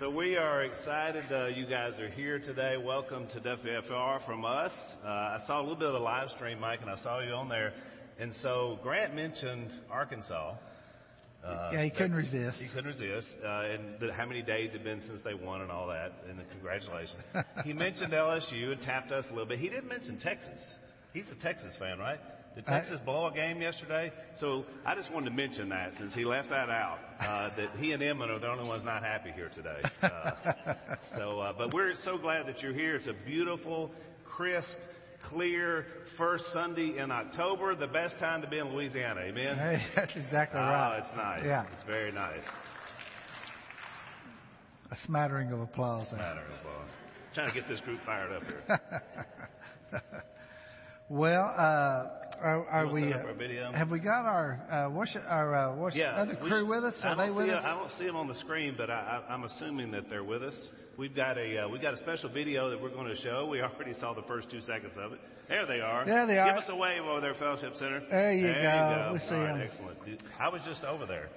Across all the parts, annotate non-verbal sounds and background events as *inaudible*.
So we are excited uh, you guys are here today. Welcome to WFR from us. Uh, I saw a little bit of the live stream, Mike, and I saw you on there. And so Grant mentioned Arkansas. Uh, yeah, he couldn't resist. He couldn't resist. Uh, and the, how many days it been since they won and all that. And congratulations. *laughs* he mentioned LSU and tapped us a little bit. He didn't mention Texas. He's a Texas fan, right? Did Texas I, blow a game yesterday? So I just wanted to mention that since he left that out, uh, *laughs* that he and Emma are the only ones not happy here today. Uh, *laughs* so, uh, but we're so glad that you're here. It's a beautiful, crisp, clear first Sunday in October, the best time to be in Louisiana. Amen. Hey, *laughs* that's exactly right. Oh, it's nice. Yeah, it's very nice. A smattering of applause. A smattering of applause. Trying to get this group fired up here. well, are, are we? Uh, have we got our uh, worship, our uh, worship, yeah, other crew with us? Are they with us? A, I don't see them on the screen, but I, I, I'm assuming that they're with us. We've got a uh, we've got a special video that we're going to show. We already saw the first two seconds of it. There they are. There they are. Give us a wave over there, Fellowship Center. There you there go. You go. We see right, them. Excellent. I was just over there.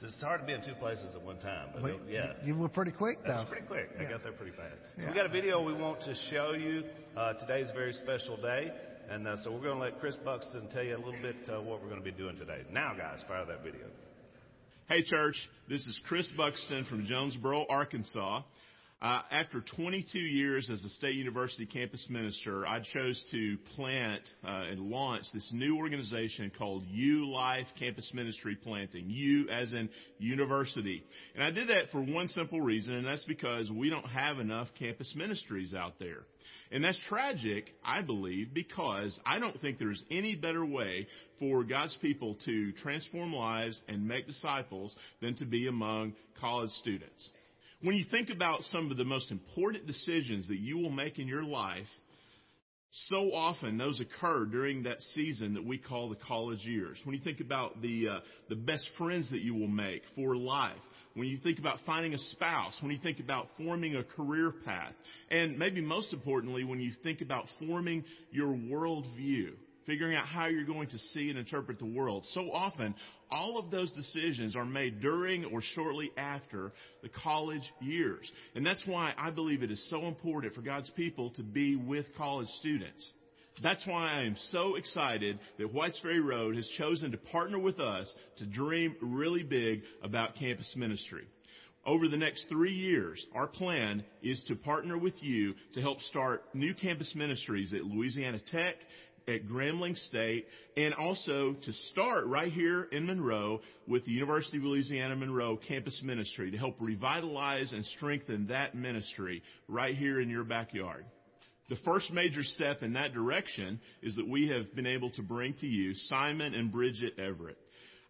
So it's hard to be in two places at one time. But we, yeah, you were pretty quick though. That's pretty quick. Yeah. I got there pretty fast. So yeah. we got a video we want to show you. Uh, today's a very special day. And uh, so we're going to let Chris Buxton tell you a little bit uh, what we're going to be doing today. Now, guys, fire that video. Hey, church. This is Chris Buxton from Jonesboro, Arkansas. Uh, after 22 years as a state university campus minister, I chose to plant uh, and launch this new organization called U Life Campus Ministry Planting. U as in university. And I did that for one simple reason, and that's because we don't have enough campus ministries out there. And that's tragic, I believe, because I don't think there's any better way for God's people to transform lives and make disciples than to be among college students. When you think about some of the most important decisions that you will make in your life, so often those occur during that season that we call the college years. When you think about the uh, the best friends that you will make for life, when you think about finding a spouse, when you think about forming a career path, and maybe most importantly, when you think about forming your worldview, figuring out how you're going to see and interpret the world. So often, all of those decisions are made during or shortly after the college years. And that's why I believe it is so important for God's people to be with college students. That's why I am so excited that Whites Ferry Road has chosen to partner with us to dream really big about campus ministry. Over the next three years, our plan is to partner with you to help start new campus ministries at Louisiana Tech, at Grambling State, and also to start right here in Monroe with the University of Louisiana Monroe campus ministry to help revitalize and strengthen that ministry right here in your backyard. The first major step in that direction is that we have been able to bring to you Simon and Bridget Everett.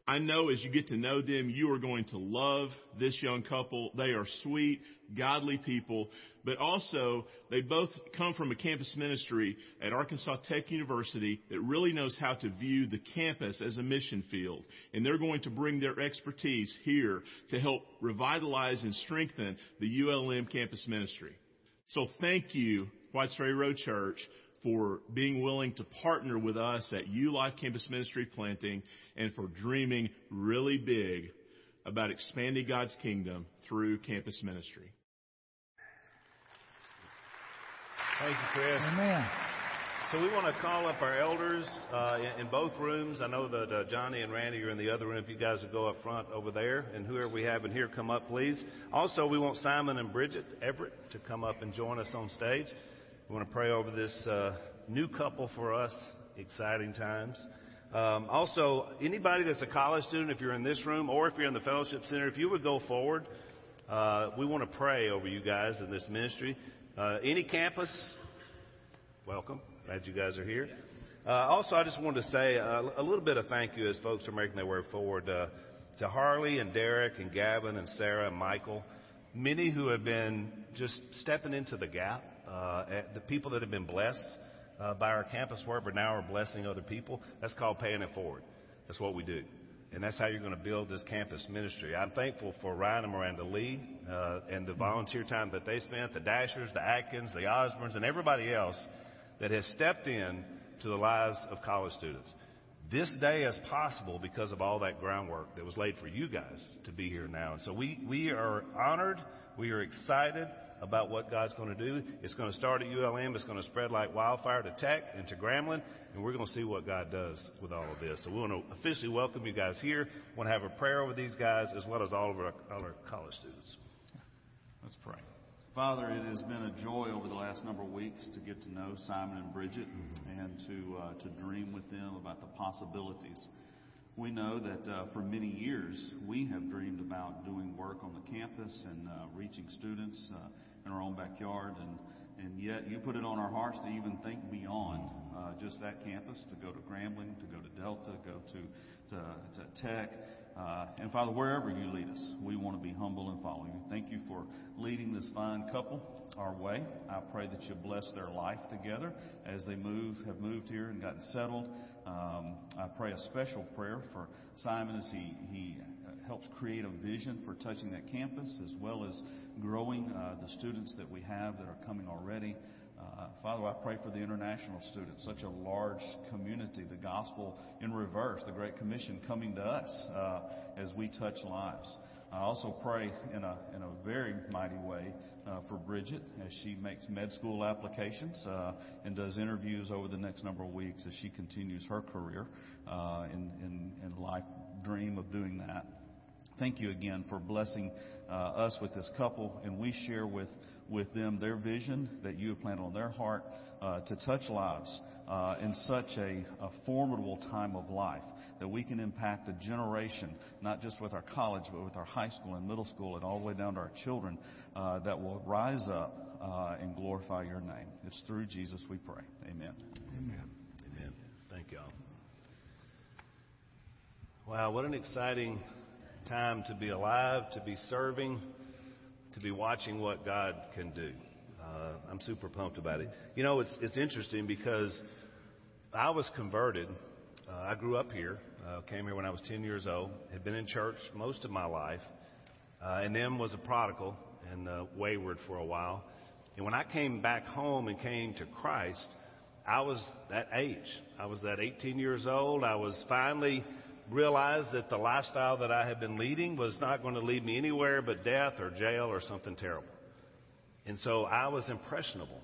I know as you get to know them, you are going to love this young couple. They are sweet, godly people, but also they both come from a campus ministry at Arkansas Tech University that really knows how to view the campus as a mission field. And they're going to bring their expertise here to help revitalize and strengthen the ULM campus ministry. So thank you Whites Ferry Road Church for being willing to partner with us at U Life Campus Ministry Planting and for dreaming really big about expanding God's kingdom through campus ministry. Thank you, Chris. Amen. So we want to call up our elders uh, in, in, both rooms. I know that uh, Johnny and Randy are in the other room. If you guys would go up front over there, and whoever we have in here, come up, please. Also, we want Simon and Bridget Everett to come up and join us on stage. We want to pray over this uh, new couple for us. Exciting times. Um, also, anybody that's a college student, if you're in this room or if you're in the fellowship center, if you would go forward, uh, we want to pray over you guys in this ministry. Uh, any campus, welcome. Glad you guys are here. Uh, also, I just wanted to say a, a, little bit of thank you as folks are making their way forward uh, to Harley and Derek and Gavin and Sarah and Michael, many who have been just stepping into the gap uh, the people that have been blessed uh, by our campus work, but now are blessing other people. That's called paying it forward. That's what we do. And that's how you're going to build this campus ministry. I'm thankful for Ryan and Miranda Lee uh, and the volunteer time that they spent, the Dashers, the Atkins, the Osborns, and everybody else that has stepped in to the lives of college students. this day is possible because of all that groundwork that was laid for you guys to be here now. And so we, we are honored. We are excited about what God's going to do. It's going to start at ULM. It's going to spread like wildfire to Tech and to Grambling, and we're going to see what God does with all of this. So we want to officially welcome you guys here. We want to have a prayer over these guys as well as all of our, all our college students. Let's pray. Father, it has been a joy over the last number of weeks to get to know Simon and Bridget and to uh, to dream with them about the possibilities. We know that uh, for many years we have dreamed about doing work on the campus and uh, reaching students uh, in our own backyard, and and yet you put it on our hearts to even think beyond uh, just that campus, to go to Grambling, to go to Delta, go to to, to Tech. Uh, and Father, wherever you lead us, we want to be humble and follow you. Thank you for leading this fine couple our way. I pray that you bless their life together as they move, have moved here and gotten settled. Um, I pray a special prayer for Simon as he, he helps create a vision for touching that campus as well as growing uh, the students that we have that are coming already. Uh, Father, I pray for the international students, such a large community, the gospel in reverse, the Great Commission coming to us uh, as we touch lives. I also pray in a, in a very mighty way uh, for Bridget as she makes med school applications uh, and does interviews over the next number of weeks as she continues her career uh, in, in, in life dream of doing that. Thank you again for blessing uh, us with this couple, and we share with with them their vision that you have planted on their heart uh, to touch lives uh, in such a, a, formidable time of life that we can impact a generation, not just with our college, but with our high school and middle school and all the way down to our children uh, that will rise up uh, and glorify your name. It's through Jesus we pray. Amen. Amen. Amen. Thank y'all. Wow, what an exciting time to be alive, to be serving to be watching what God can do. Uh, I'm super pumped about it. You know, it's it's interesting because I was converted. Uh, I grew up here, uh, came here when I was 10 years old, had been in church most of my life, uh, and then was a prodigal and uh, wayward for a while. And when I came back home and came to Christ, I was that age. I was that 18 years old. I was finally realized that the lifestyle that I had been leading was not going to lead me anywhere but death or jail or something terrible. And so I was impressionable.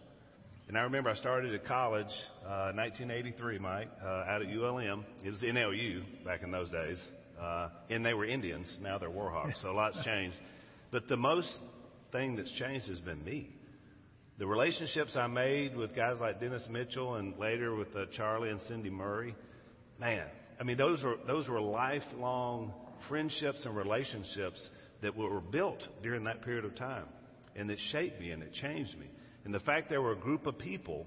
And I remember I started at college, uh, 1983, Mike, uh, out at ULM. It was NLU back in those days. Uh, and they were Indians. Now they're Warhawks. So a lot's *laughs* changed. But the most thing that's changed has been me. The relationships I made with guys like Dennis Mitchell and later with uh, Charlie and Cindy Murray, man, I mean, those were, those were lifelong friendships and relationships that were built during that period of time. And that shaped me and it changed me. And the fact there were a group of people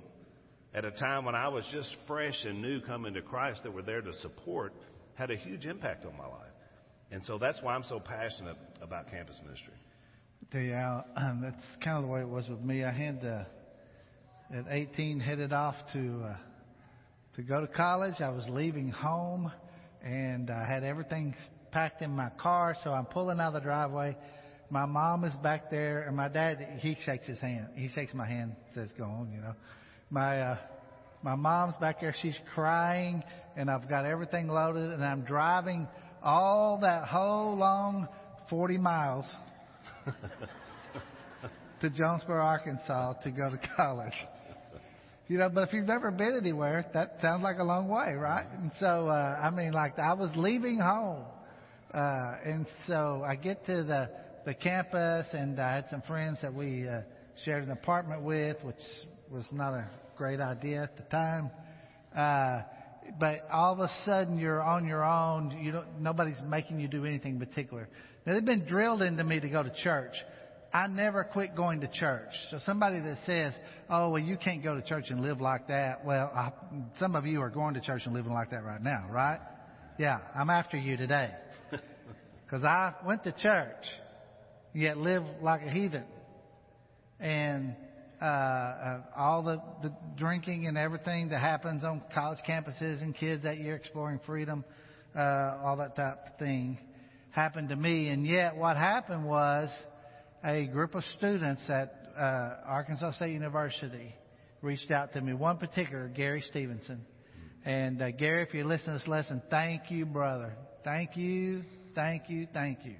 at a time when I was just fresh and new coming to Christ that were there to support had a huge impact on my life. And so that's why I'm so passionate about campus ministry. Yeah, *clears throat* um, that's kind of the way it was with me. I had uh, at 18 headed off to uh, to go to college. I was leaving home and I had everything packed in my car. So I'm pulling out of the driveway. My mom is back there and my dad, he shakes his hand. He shakes my hand, says, go on, you know. My, uh, my mom's back there. She's crying and I've got everything loaded and I'm driving all that whole long 40 miles *laughs* to Jonesboro, Arkansas to go to *laughs* college. You know, but if you've never been anywhere, that sounds like a long way, right? And so, uh, I mean, like I was leaving home, uh, and so I get to the the campus, and I had some friends that we uh, shared an apartment with, which was not a great idea at the time. Uh, but all of a sudden, you're on your own. You don't, nobody's making you do anything particular. Now, it had been drilled into me to go to church. I never quit going to church. So somebody that says, "Oh, well, you can't go to church and live like that," well, I, some of you are going to church and living like that right now, right? Yeah, I'm after you today *laughs* because I went to church, yet live like a heathen, and uh, uh, all the the drinking and everything that happens on college campuses and kids that year exploring freedom, uh, all that type of thing happened to me. And yet, what happened was a group of students at uh, Arkansas State University reached out to me. One particular, Gary Stevenson, And uh, Gary, if you listen to this lesson, thank you, brother. Thank you, thank you, thank you.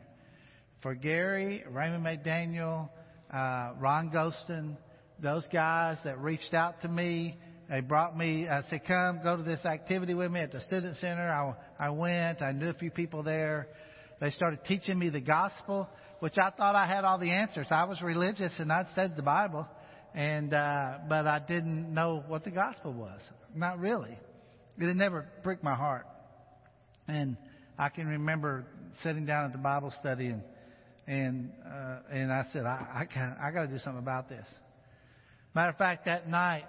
For Gary, Raymond McDaniel, uh, Ron Ghostin, those guys that reached out to me, they brought me, I said, come, go to this activity with me at the student center. I, I went, I knew a few people there. They started teaching me the gospel, which I thought I had all the answers. I was religious and I'd studied the Bible, and, uh, but I didn't know what the gospel was. Not really. It never pricked my heart. And I can remember sitting down at the Bible study and, and, uh, and I said, I, I, I got to do something about this. Matter of fact, that night,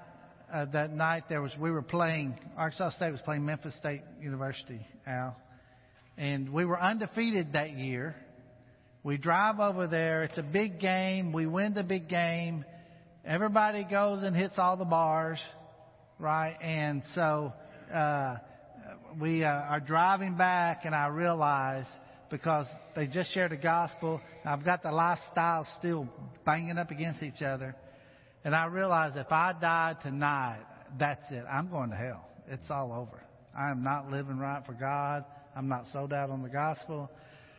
uh, that night there was we were playing Arkansas State was playing Memphis State University, Al, and we were undefeated that year. We drive over there. It's a big game. We win the big game. Everybody goes and hits all the bars, right? And so uh, we uh, are driving back, and I realize because they just shared the gospel, I've got the lifestyle still banging up against each other. And I realize if I die tonight, that's it. I'm going to hell. It's all over. I am not living right for God. I'm not sold out on the gospel.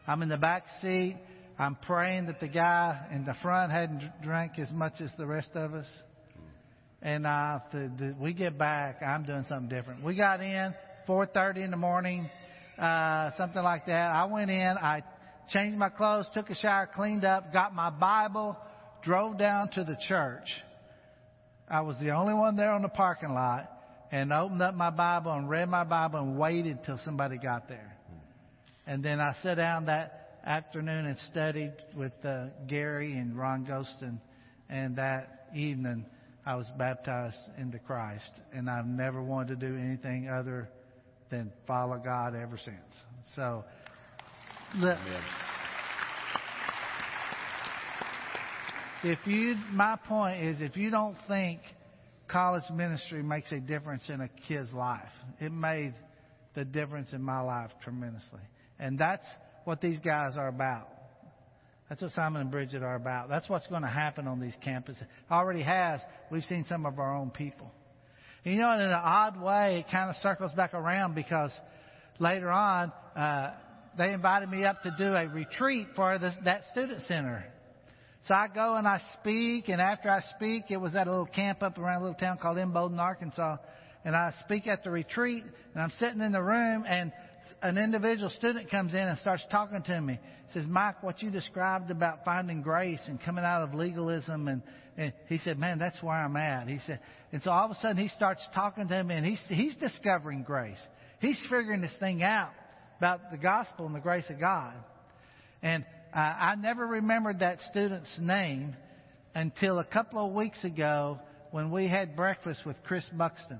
I'm in the back seat. I'm praying that the guy in the front hadn't drank as much as the rest of us. And uh, the, the, we get back, I'm doing something different. We got in 4:30 in the morning, uh, something like that. I went in, I changed my clothes, took a shower, cleaned up, got my Bible, drove down to the church I was the only one there on the parking lot and opened up my Bible and read my Bible and waited till somebody got there. And then I sat down that afternoon and studied with uh, Gary and Ron Ghostin. And that evening, I was baptized into Christ. And I've never wanted to do anything other than follow God ever since. So. Amen. if you, my point is, if you don't think college ministry makes a difference in a kid's life, it made the difference in my life tremendously. And that's what these guys are about. That's what Simon and Bridget are about. That's what's going to happen on these campuses. Already has. We've seen some of our own people. And you know, in an odd way, it kind of circles back around because later on, uh, they invited me up to do a retreat for this, that student center so I go and I speak, and after I speak, it was at a little camp up around a little town called Imboden, Arkansas. And I speak at the retreat, and I'm sitting in the room, and an individual student comes in and starts talking to me. Says, Mike, what you described about finding grace and coming out of legalism, and, and he said, man, that's where I'm at. He said, and so all of a sudden he starts talking to me, and he's, he's discovering grace. He's figuring this thing out about the gospel and the grace of God. And uh, I never remembered that student's name until a couple of weeks ago when we had breakfast with Chris Buxton.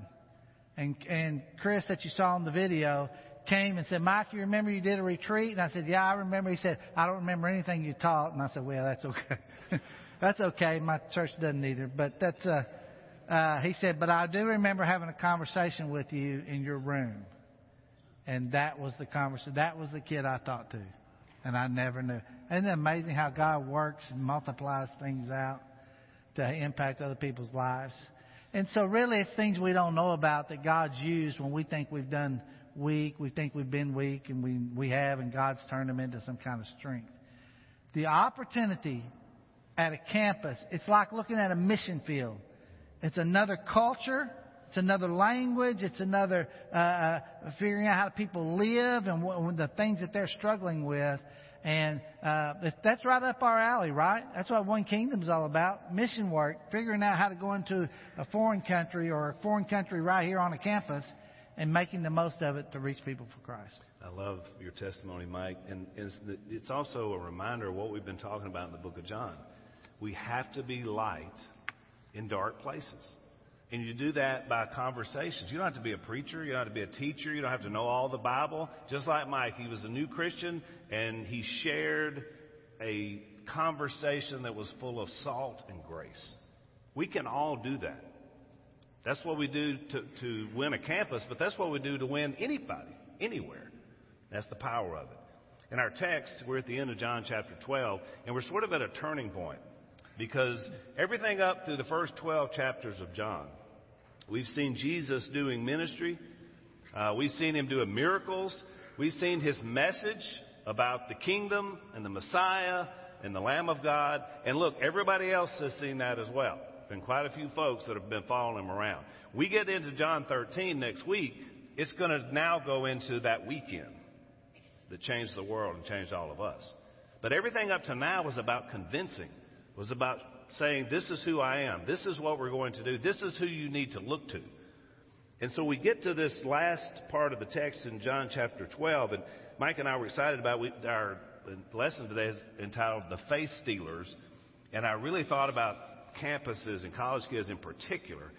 And, and Chris, that you saw in the video, came and said, Mike, you remember you did a retreat? And I said, Yeah, I remember. He said, I don't remember anything you taught. And I said, Well, that's okay. *laughs* that's okay. My church doesn't either. But that's, uh, uh, he said, But I do remember having a conversation with you in your room. And that was the conversation. That was the kid I talked to and I never knew. Isn't it amazing how God works and multiplies things out to impact other people's lives? And so, really, it's things we don't know about that God's used when we think we've done weak, we think we've been weak, and we, we have, and God's turned them into some kind of strength. The opportunity at a campus, it's like looking at a mission field. It's another culture, it's another language. It's another uh, uh, figuring out how people live and what, the things that they're struggling with. And uh, that's right up our alley, right? That's what One Kingdom is all about. Mission work, figuring out how to go into a foreign country or a foreign country right here on a campus and making the most of it to reach people for Christ. I love your testimony, Mike. And it's also a reminder of what we've been talking about in the book of John. We have to be light in dark places. And you do that by conversations. You don't have to be a preacher. You don't have to be a teacher. You don't have to know all the Bible. Just like Mike, he was a new Christian and he shared a conversation that was full of salt and grace. We can all do that. That's what we do to, to win a campus, but that's what we do to win anybody, anywhere. That's the power of it. In our text, we're at the end of John chapter 12, and we're sort of at a turning point because everything up through the first 12 chapters of John We've seen Jesus doing ministry. Uh, we've seen him doing miracles. We've seen his message about the kingdom and the Messiah and the Lamb of God. And look, everybody else has seen that as well. Been quite a few folks that have been following him around. We get into John 13 next week. It's going to now go into that weekend that changed the world and changed all of us. But everything up to now was about convincing, was about saying, This is who I am. This is what we're going to do. This is who you need to look to. And so we get to this last part of the text in John chapter 12, and Mike and I were excited about we, our lesson today is entitled The Faith Stealers. And I really thought about campuses and college kids in particular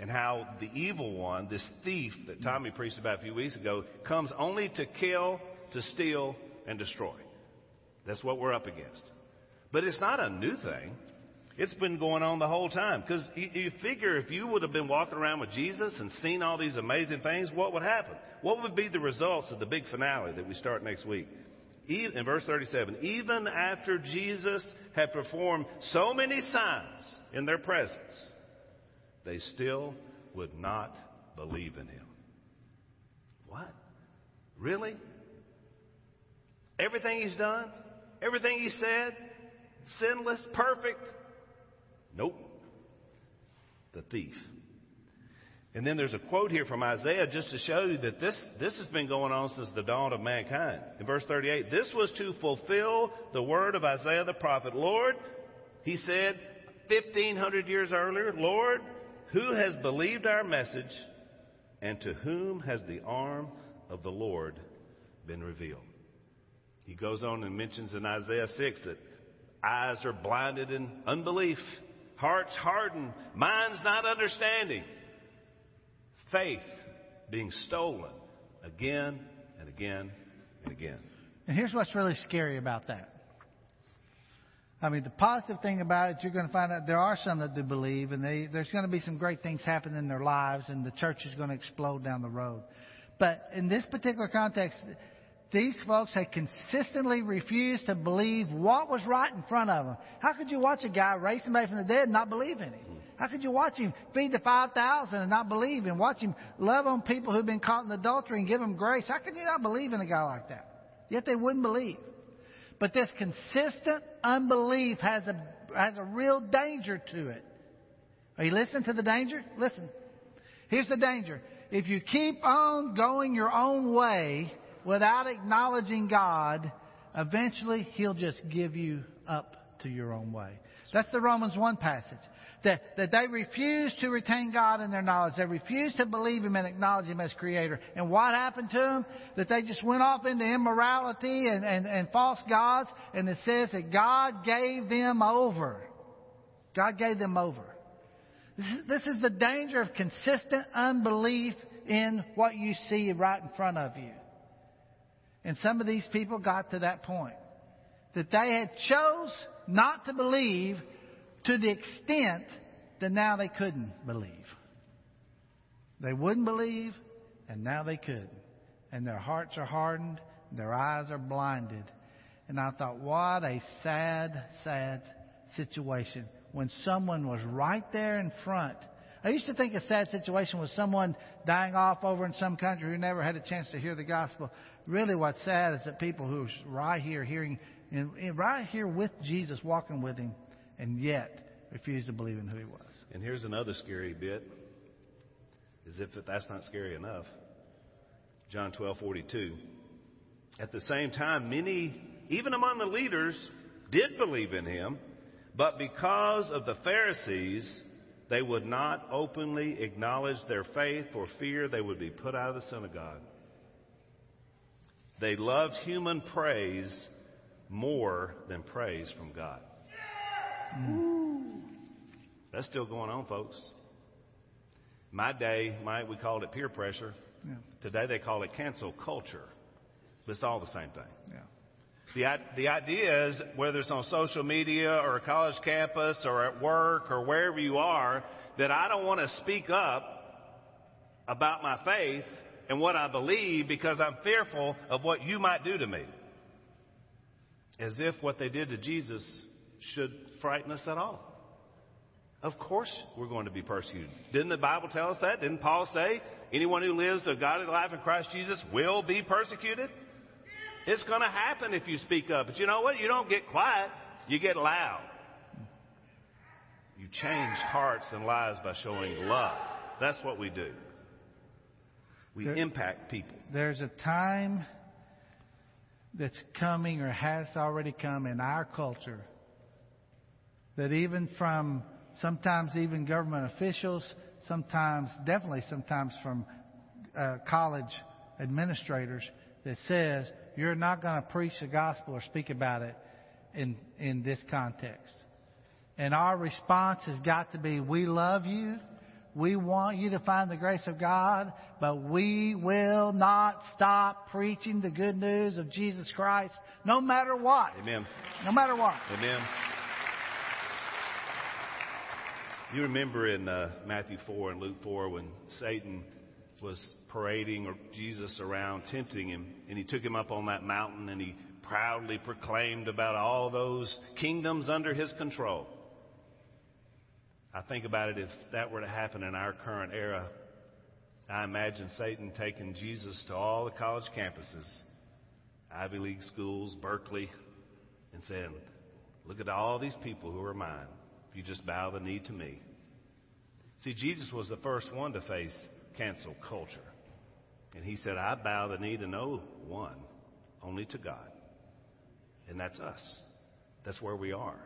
and how the evil one, this thief that mm-hmm. Tommy preached about a few weeks ago, comes only to kill, to steal, and destroy. That's what we're up against. But it's not a new thing. It's been going on the whole time. Because you, you, figure if you would have been walking around with Jesus and seen all these amazing things, what would happen? What would be the results of the big finale that we start next week? In verse 37, even after Jesus had performed so many signs in their presence, they still would not believe in him. What? Really? Everything he's done? Everything he said? Sinless? Perfect? Nope. The thief. And then there's a quote here from Isaiah just to show you that this, this has been going on since the dawn of mankind. In verse 38, this was to fulfill the word of Isaiah the prophet. Lord, he said 1500 years earlier, Lord, who has believed our message and to whom has the arm of the Lord been revealed? He goes on and mentions in Isaiah 6 that eyes are blinded in unbelief hearts hardened, minds not understanding, faith being stolen again and again and again. And here's what's really scary about that. I mean, the positive thing about it, you're going to find out there are some that do believe, and they, there's going to be some great things happen in their lives, and the church is going to explode down the road. But in this particular context, these folks had consistently refused to believe what was right in front of them. How could you watch a guy raise somebody from the dead and not believe in him? How could you watch him feed the 5,000 and not believe and watch him love on people who've been caught in adultery and give them grace? How could you not believe in a guy like that? Yet they wouldn't believe. But this consistent unbelief has a, has a real danger to it. Are you listening to the danger? Listen. Here's the danger. If you keep on going your own way, without acknowledging God, eventually He'll just give you up to your own way. That's the Romans 1 passage. That, that they refused to retain God in their knowledge. They refused to believe Him and acknowledge Him as Creator. And what happened to them? That they just went off into immorality and, and, and false gods. And it says that God gave them over. God gave them over. This is, this is the danger of consistent unbelief in what you see right in front of you. And some of these people got to that point that they had chose not to believe to the extent that now they couldn't believe. They wouldn't believe, and now they could. And their hearts are hardened, their eyes are blinded. And I thought, what a sad, sad situation when someone was right there in front. I used to think a sad situation was someone dying off over in some country who never had a chance to hear the gospel really what's sad is that people who's right here hearing, right here with Jesus, walking with him, and yet refuse to believe in who he was. And here's another scary bit, as if that's not scary enough. John 12:42. At the same time, many, even among the leaders, did believe in him, but because of the Pharisees, they would not openly acknowledge their faith for fear they would be put out of the synagogue. They loved human praise more than praise from God. Mm. That's still going on, folks. My day, my, we called it peer pressure. Yeah. Today they call it cancel culture. But it's all the same thing. Yeah. The, the idea is, whether it's on social media or a college campus or at work or wherever you are, that I don't want to speak up about my faith and what I believe because I'm fearful of what you might do to me. As if what they did to Jesus should frighten us at all. Of course we're going to be persecuted. Didn't the Bible tell us that? Didn't Paul say anyone who lives a godly life in Christ Jesus will be persecuted? It's going to happen if you speak up. But you know what? You don't get quiet, you get loud. You change hearts and lives by showing love. That's what we do. We There- impact people. There's a time that's coming or has already come in our culture that even from sometimes even government officials, sometimes, definitely sometimes from uh, college administrators, that says you're not going to preach the gospel or speak about it in, in this context. And our response has got to be, we love you. We want you to find the grace of God, but we will not stop preaching the good news of Jesus Christ, no matter what. Amen. No matter what. Amen. You remember in uh, Matthew 4 and Luke 4 when Satan was parading Jesus around, tempting him, and he took him up on that mountain and he proudly proclaimed about all those kingdoms under his control. I think about it if that were to happen in our current era, I imagine Satan taking Jesus to all the college campuses, Ivy League schools, Berkeley, and saying, Look at all these people who are mine. If you just bow the knee to me. See, Jesus was the first one to face cancel culture. And he said, I bow the knee to no one, only to God. And that's us. That's where we are.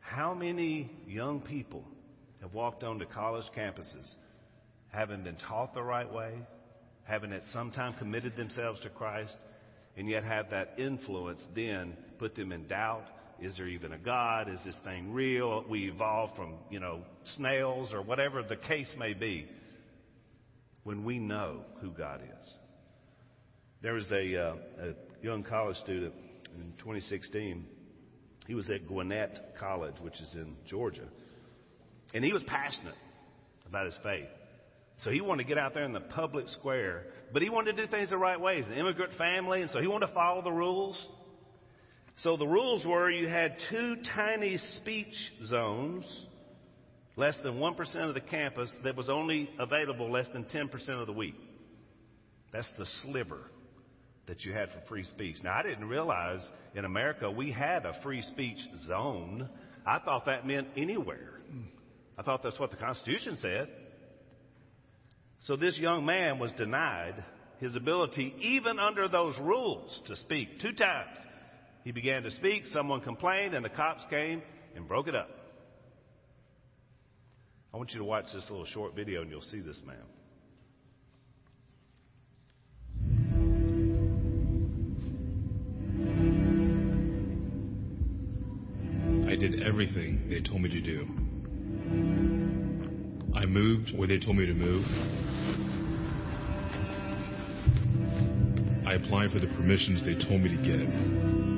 How many young people have walked onto college campuses, having been taught the right way, having at some time committed themselves to Christ, and yet have that influence then put them in doubt? Is there even a God? Is this thing real? We evolved from, you know, snails or whatever the case may be when we know who God is. There was a, uh, a young college student in 2016. He was at Gwinnett College, which is in Georgia. And he was passionate about his faith. So he wanted to get out there in the public square, but he wanted to do things the right way. He's an immigrant family, and so he wanted to follow the rules. So the rules were you had two tiny speech zones, less than 1% of the campus, that was only available less than 10% of the week. That's the sliver that you had for free speech. Now, I didn't realize in America we had a free speech zone. I thought that meant anywhere. I thought that's what the Constitution said. So this young man was denied his ability, even under those rules, to speak two times. He began to speak, someone complained, and the cops came and broke it up. I want you to watch this little short video and you'll see this man. I did everything they told me to do. I moved where they told me to move. I applied for the permissions they told me to get.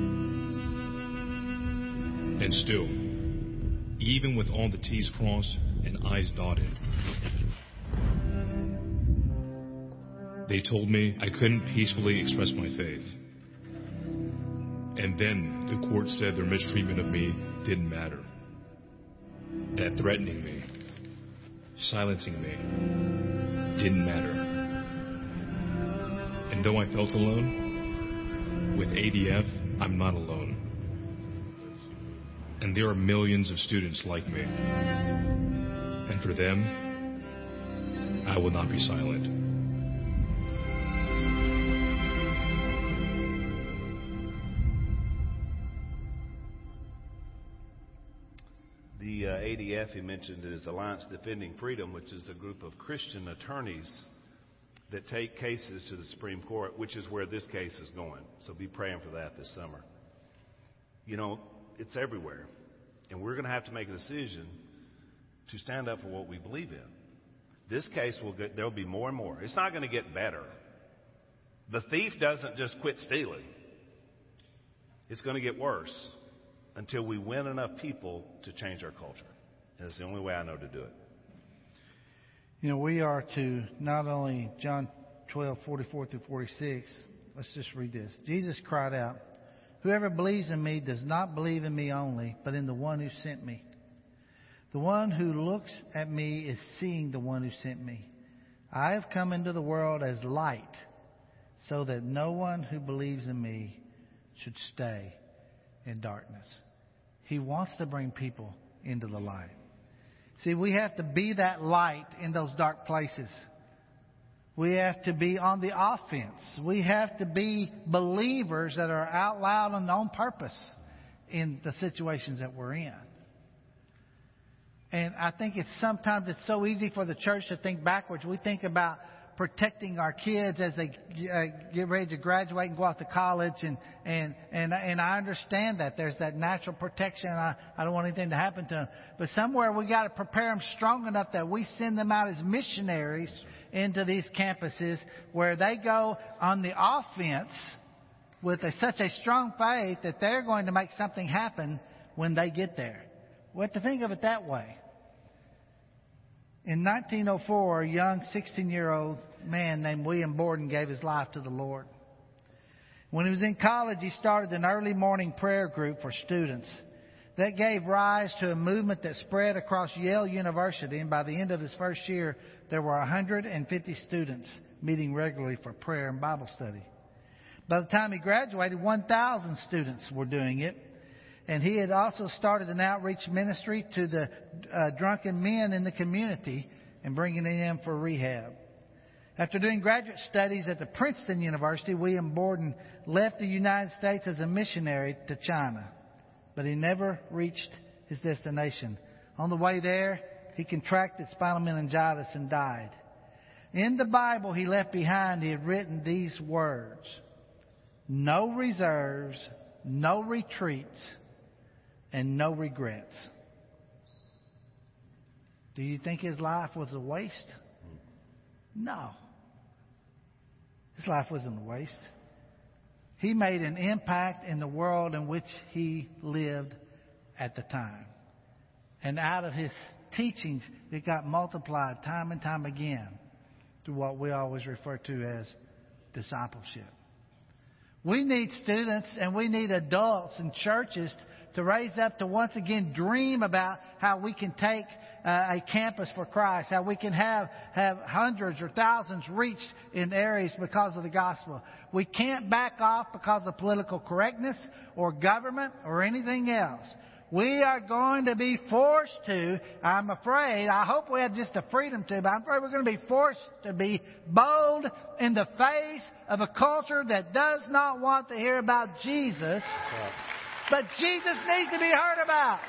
And still, even with all the T's crossed and I's dotted, they told me I couldn't peacefully express my faith. And then the court said their mistreatment of me didn't matter. That threatening me, silencing me, didn't matter. And though I felt alone, with ADF, I'm not alone. And there are millions of students like me. And for them, I will not be silent. The uh, ADF he mentioned is Alliance Defending Freedom, which is a group of Christian attorneys that take cases to the Supreme Court, which is where this case is going. So be praying for that this summer. You know, it's everywhere. And we're going to have to make a decision to stand up for what we believe in. This case will get, there'll be more and more. It's not going to get better. The thief doesn't just quit stealing. It's going to get worse until we win enough people to change our culture. And it's the only way I know to do it. You know, we are to not only John 12, 44 through 46. Let's just read this. Jesus cried out, Whoever believes in me does not believe in me only, but in the one who sent me. The one who looks at me is seeing the one who sent me. I have come into the world as light, so that no one who believes in me should stay in darkness. He wants to bring people into the light. See, we have to be that light in those dark places. We have to be on the offense. We have to be believers that are out loud and on purpose in the situations that we're in. And I think it's sometimes it's so easy for the church to think backwards. We think about protecting our kids as they uh, get ready to graduate and go off to college and and and and I understand that there's that natural protection I I don't want anything to happen to them but somewhere we got to prepare them strong enough that we send them out as missionaries into these campuses where they go on the offense with a, such a strong faith that they're going to make something happen when they get there we have to think of it that way in 1904, a young 16 year old man named William Borden gave his life to the Lord. When he was in college, he started an early morning prayer group for students. That gave rise to a movement that spread across Yale University, and by the end of his first year, there were 150 students meeting regularly for prayer and Bible study. By the time he graduated, 1,000 students were doing it, and he had also started an outreach ministry to the uh, drunken men in the community and bringing them for rehab. After doing graduate studies at the Princeton University, William Borden left the United States as a missionary to China, but he never reached his destination. On the way there, he contracted spinal meningitis and died. In the Bible he left behind, he had written these words No reserves, no retreats, and no regrets. Do you think his life was a waste? No. His life wasn't a waste. He made an impact in the world in which he lived at the time. And out of his teachings, it got multiplied time and time again through what we always refer to as discipleship. We need students and we need adults and churches to raise up to once again dream about how we can take uh, a campus for Christ, how we can have, have hundreds or thousands reached in areas because of the gospel. We can't back off because of political correctness or government or anything else. We are going to be forced to, I'm afraid, I hope we have just the freedom to, but I'm afraid we're going to be forced to be bold in the face of a culture that does not want to hear about Jesus. But Jesus needs to be heard about.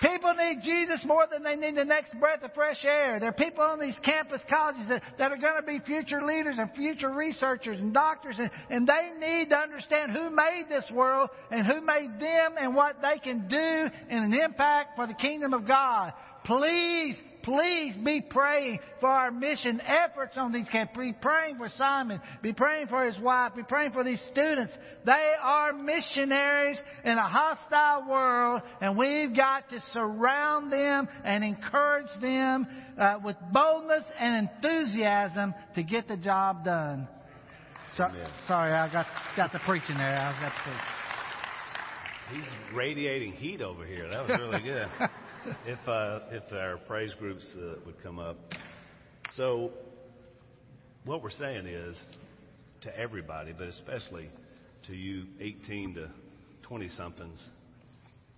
People need Jesus more than they need the next breath of fresh air. There are people on these campus colleges that, that are going to be future leaders and future researchers and doctors, and, and they need to understand who made this world and who made them and what they can do in an impact for the kingdom of God. Please Please be praying for our mission efforts on these camps. Be praying for Simon. Be praying for his wife. Be praying for these students. They are missionaries in a hostile world, and we've got to surround them and encourage them uh, with boldness and enthusiasm to get the job done. So, sorry, I got got the preaching there. I was got the preaching. He's radiating heat over here. That was really good. *laughs* if uh, if our praise groups uh, would come up. So, what we're saying is to everybody, but especially to you 18 to 20 somethings,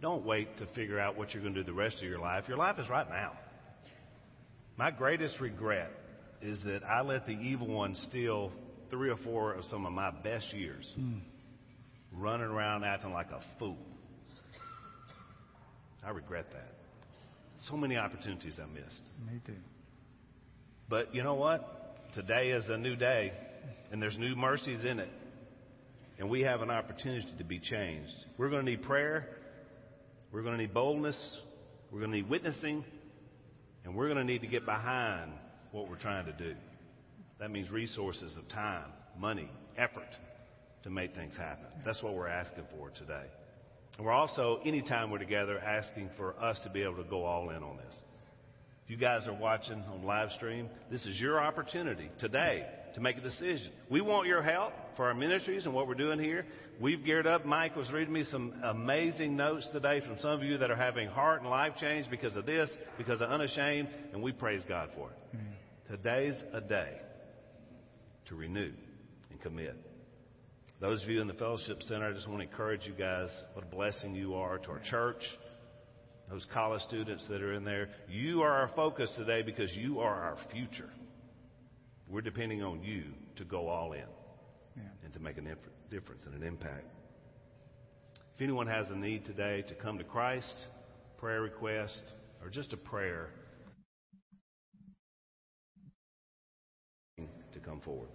don't wait to figure out what you're going to do the rest of your life. Your life is right now. My greatest regret is that I let the evil one steal three or four of some of my best years, mm. Running around acting like a fool. I regret that. So many opportunities I missed. Me too. But you know what? Today is a new day, and there's new mercies in it. And we have an opportunity to be changed. We're going to need prayer. We're going to need boldness. We're going to need witnessing. And we're going to need to get behind what we're trying to do. That means resources of time, money, effort to make things happen. That's what we're asking for today. And we're also, anytime we're together, asking for us to be able to go all in on this. If You guys are watching on live stream. This is your opportunity today to make a decision. We want your help for our ministries and what we're doing here. We've geared up. Mike was reading me some amazing notes today from some of you that are having heart and life change because of this, because of unashamed, and we praise God for it. Mm. Today's a day to renew and commit. Those of you in the Fellowship Center, I just want to encourage you guys what a blessing you are to our church, those college students that are in there. You are our focus today because you are our future. We're depending on you to go all in yeah. and to make a difference and an impact. If anyone has a need today to come to Christ, prayer request, or just a prayer, to come forward.